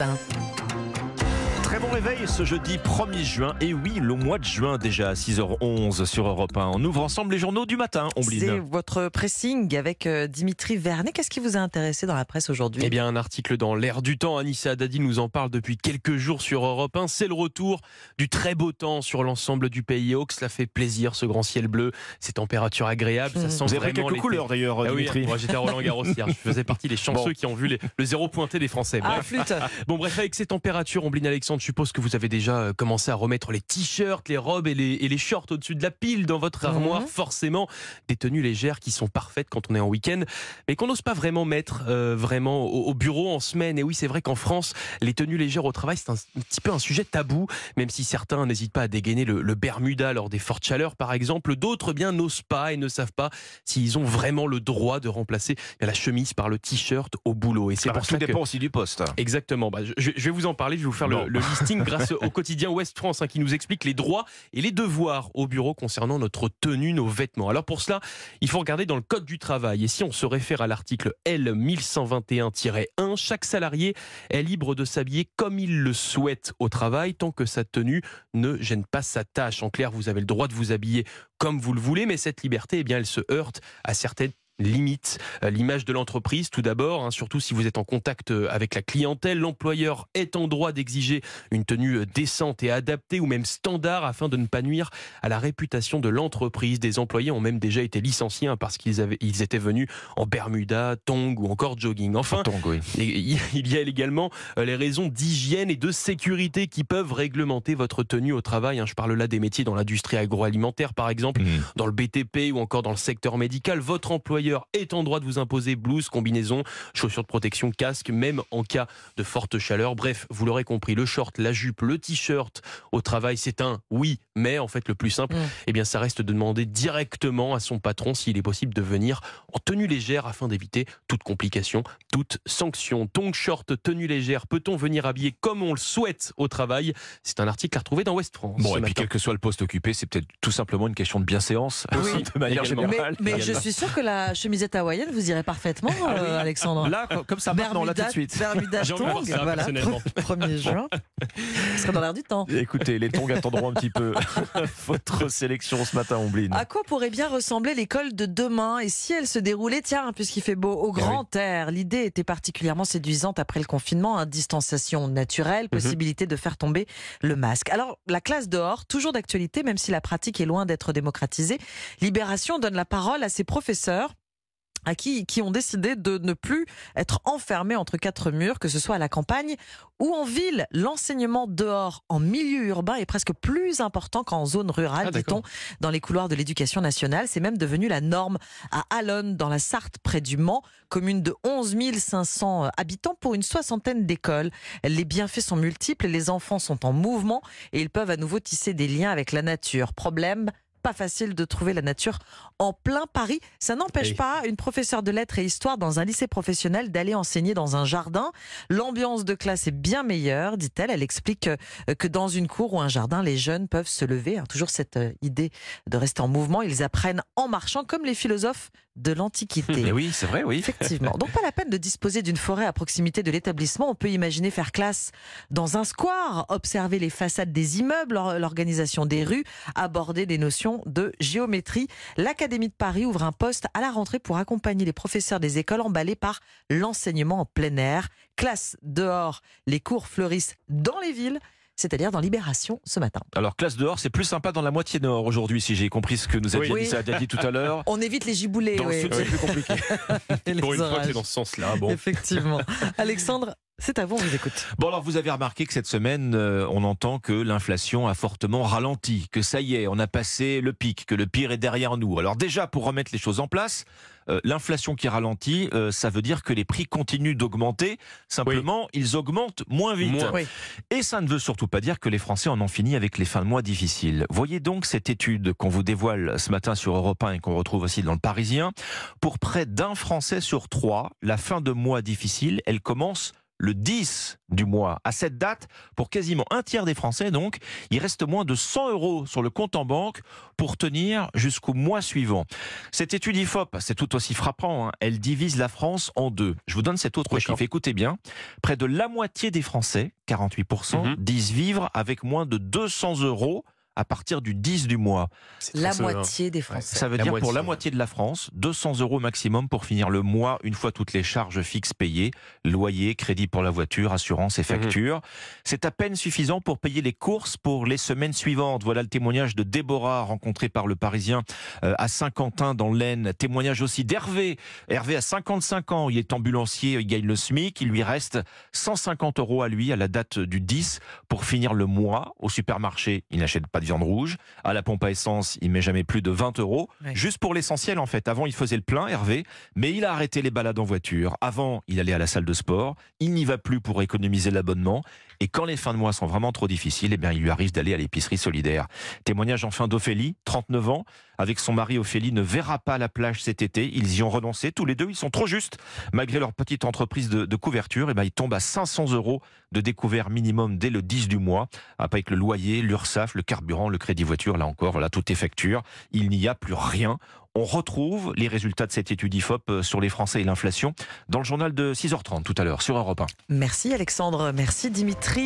Bon réveil ce jeudi 1er juin. Et oui, le mois de juin déjà à 6h11 sur Europe 1. On ouvre ensemble les journaux du matin, C'est votre pressing avec euh, Dimitri Vernet. Qu'est-ce qui vous a intéressé dans la presse aujourd'hui? Eh bien, un article dans l'air du temps. Anissa Dadi nous en parle depuis quelques jours sur Europe 1. C'est le retour du très beau temps sur l'ensemble du pays. Oh, cela fait plaisir, ce grand ciel bleu, ces températures agréables. Ça mmh. sent Vous avez quelques couleurs d'ailleurs, ah Dimitri. moi j'étais à Roland Garros hier. Je faisais partie des chanceux qui ont vu le zéro pointé des Français. Ah, flûte. Bon, bref, avec ces températures, Ombline Alexandre, je suppose que vous avez déjà euh, commencé à remettre les t-shirts, les robes et les, et les shorts au-dessus de la pile dans votre mhm. armoire. Forcément, des tenues légères qui sont parfaites quand on est en week-end, mais qu'on n'ose pas vraiment mettre euh, vraiment au, bureau en semaine. Et oui, c'est vrai qu'en France, les tenues légères au travail, c'est un, petit peu un sujet tabou, même si certains n'hésitent pas à dégainer le, le Bermuda lors des fortes chaleurs, par exemple. D'autres, bien, n'osent pas et ne savent pas s'ils ont vraiment le droit de remplacer la chemise par le t-shirt au boulot. Et c'est pour ça que... dépend aussi du poste. Exactement. Bah, je, je, vais vous en parler. Je vais vous faire le, le, listing grâce au quotidien Ouest France hein, qui nous explique les droits et les devoirs au bureau concernant notre tenue, nos vêtements. Alors pour cela, il faut regarder dans le Code du travail. Et si on se réfère à l'article L 1121-1, chaque salarié est libre de s'habiller comme il le souhaite au travail tant que sa tenue ne gêne pas sa tâche. En clair, vous avez le droit de vous habiller comme vous le voulez, mais cette liberté, eh bien, elle se heurte à certaines limite euh, l'image de l'entreprise tout d'abord, hein, surtout si vous êtes en contact euh, avec la clientèle. L'employeur est en droit d'exiger une tenue euh, décente et adaptée ou même standard afin de ne pas nuire à la réputation de l'entreprise. Des employés ont même déjà été licenciés hein, parce qu'ils avaient, ils étaient venus en Bermuda, tong ou encore jogging. Enfin, il y a également les raisons d'hygiène et de sécurité qui peuvent réglementer votre tenue au travail. Hein. Je parle là des métiers dans l'industrie agroalimentaire par exemple, mmh. dans le BTP ou encore dans le secteur médical. Votre employeur est en droit de vous imposer blouse, combinaison, chaussures de protection, casque, même en cas de forte chaleur. Bref, vous l'aurez compris, le short, la jupe, le t-shirt au travail, c'est un oui, mais en fait le plus simple, mm. eh bien ça reste de demander directement à son patron s'il est possible de venir en tenue légère afin d'éviter toute complication, toute sanction. Tongue short, tenue légère, peut-on venir habiller comme on le souhaite au travail? C'est un article à retrouver dans Ouest France. Bon, et puis quel que soit le poste occupé, c'est peut-être tout simplement une question de bienséance, oui. de manière générale. Mais, mais je suis sûr que la chemisette hawaïenne, vous irez parfaitement, ah euh, Alexandre. Là, comme ça, maintenant, là tout de suite. Bermuda tongs, voilà, 1er juin. Ce sera dans l'air du temps. Écoutez, les tongs attendront un petit peu votre sélection ce matin, Ombline. À quoi pourrait bien ressembler l'école de demain? Et si elle se déroulait, tiens, puisqu'il fait beau, au eh grand air L'idée était particulièrement séduisante après le confinement, hein, distanciation naturelle, mhm. possibilité de faire tomber le masque. Alors, la classe dehors, toujours d'actualité, même si la pratique est loin d'être démocratisée. Libération donne la parole à ses professeurs à qui, qui ont décidé de ne plus être enfermés entre quatre murs, que ce soit à la campagne ou en ville. L'enseignement dehors en milieu urbain est presque plus important qu'en zone rurale, ah, dit-on, dans les couloirs de l'éducation nationale. C'est même devenu la norme à Allonne, dans la Sarthe, près du Mans, commune de 11 500 habitants pour une soixantaine d'écoles. Les bienfaits sont multiples, les enfants sont en mouvement et ils peuvent à nouveau tisser des liens avec la nature. Problème, pas facile de trouver la nature en plein Paris. Ça n'empêche pas une professeure de lettres et histoire dans un lycée professionnel d'aller enseigner dans un jardin. L'ambiance de classe est bien meilleure, dit-elle. Elle explique que dans une cour ou un jardin, les jeunes peuvent se lever. Hein, toujours cette euh, idée de rester en mouvement. Ils apprennent en marchant comme les philosophes de l'Antiquité. oui, c'est vrai, oui. Effectivement. Donc pas la peine de disposer d'une forêt à proximité de l'établissement. On peut imaginer faire classe dans un square, observer les façades des immeubles, l'organisation des rues, aborder des notions de géométrie. L'Académie de Paris ouvre un poste à la rentrée pour accompagner les professeurs des écoles emballés par l'enseignement en plein air. Classe dehors, les cours fleurissent dans les villes c'est-à-dire dans Libération ce matin. Alors classe dehors, c'est plus sympa dans la moitié nord aujourd'hui, si j'ai compris ce que nous a dit, tout à l'heure. On évite les giboulées. Dans le sud, c'est plus compliqué. Pour une fois, c'est dans ce sens-là. Bon. Effectivement. Alexandre, c'est à vous, on vous écoute. Bon, alors vous avez remarqué que cette semaine, euh, on entend que l'inflation a fortement ralenti, que ça y est, on a passé le pic, que le pire est derrière nous. Alors déjà, pour remettre les choses en place, euh, l'inflation qui ralentit, euh, ça veut dire que les prix continuent d'augmenter. Simplement, ils augmentent moins vite. Et ça ne veut surtout pas dire que les Français en ont fini avec les fins de mois difficiles. Voyez donc cette étude qu'on vous dévoile ce matin sur Europe 1 et qu'on retrouve aussi dans le Parisien. Pour près d'un Français sur trois, la fin de mois difficile, elle commence le 10 du mois. À cette date, pour quasiment un tiers des Français, donc, il reste moins de 100 euros sur le compte en banque pour tenir jusqu'au mois suivant. Cette étude IFOP, c'est tout aussi frappant, hein. elle divise la France en deux. Je vous donne cet autre chiffre, écoutez bien. Près de la moitié des Français, 48%, mhm. disent vivre avec moins de 200 euros à partir du 10 du mois. La moitié des Français. Ça veut dire pour la moitié de la France, 200 euros maximum pour finir le mois, une fois toutes les charges fixes payées, loyer, crédit pour la voiture, assurance et mhm. factures. C'est à peine suffisant pour payer les courses pour les semaines suivantes. Voilà le témoignage de Déborah, rencontrée par le Parisien euh, à Saint-Quentin dans l'Aisne. Témoignage aussi d'Hervé. Hervé a 55 ans, il est ambulancier, il gagne le SMIC, il lui reste 150 euros à lui à la date du 10 pour finir le mois. Au supermarché, il n'achète pas de viande rouge. À la pompe à essence, il met jamais plus de 20 euros. Juste pour l'essentiel, en fait. Avant, il faisait le plein, Hervé, mais il a arrêté les balades en voiture. Avant, il allait à la salle de sport. Il n'y va plus pour économiser l'abonnement. Et quand les fins de mois sont vraiment trop difficiles, eh bien, il lui arrive d'aller à l'épicerie solidaire. Témoignage enfin d'Ophélie, 39 ans. Avec son mari, Ophélie ne verra pas la plage cet été. Ils y ont renoncé. Tous les deux, ils sont trop justes. Malgré leur petite entreprise de, couverture, eh bien, ils tombent à 500 euros de découvert minimum dès le 10 du mois. Avec le loyer, l'URSSAF, le carburant, le crédit voiture, là encore, voilà, tout est facture. Il n'y a plus rien. On retrouve les résultats de cette étude IFOP euh, sur les Français et l'inflation dans le journal de 6h30 tout à l'heure sur Europe 1. Merci Alexandre, merci Dimitri.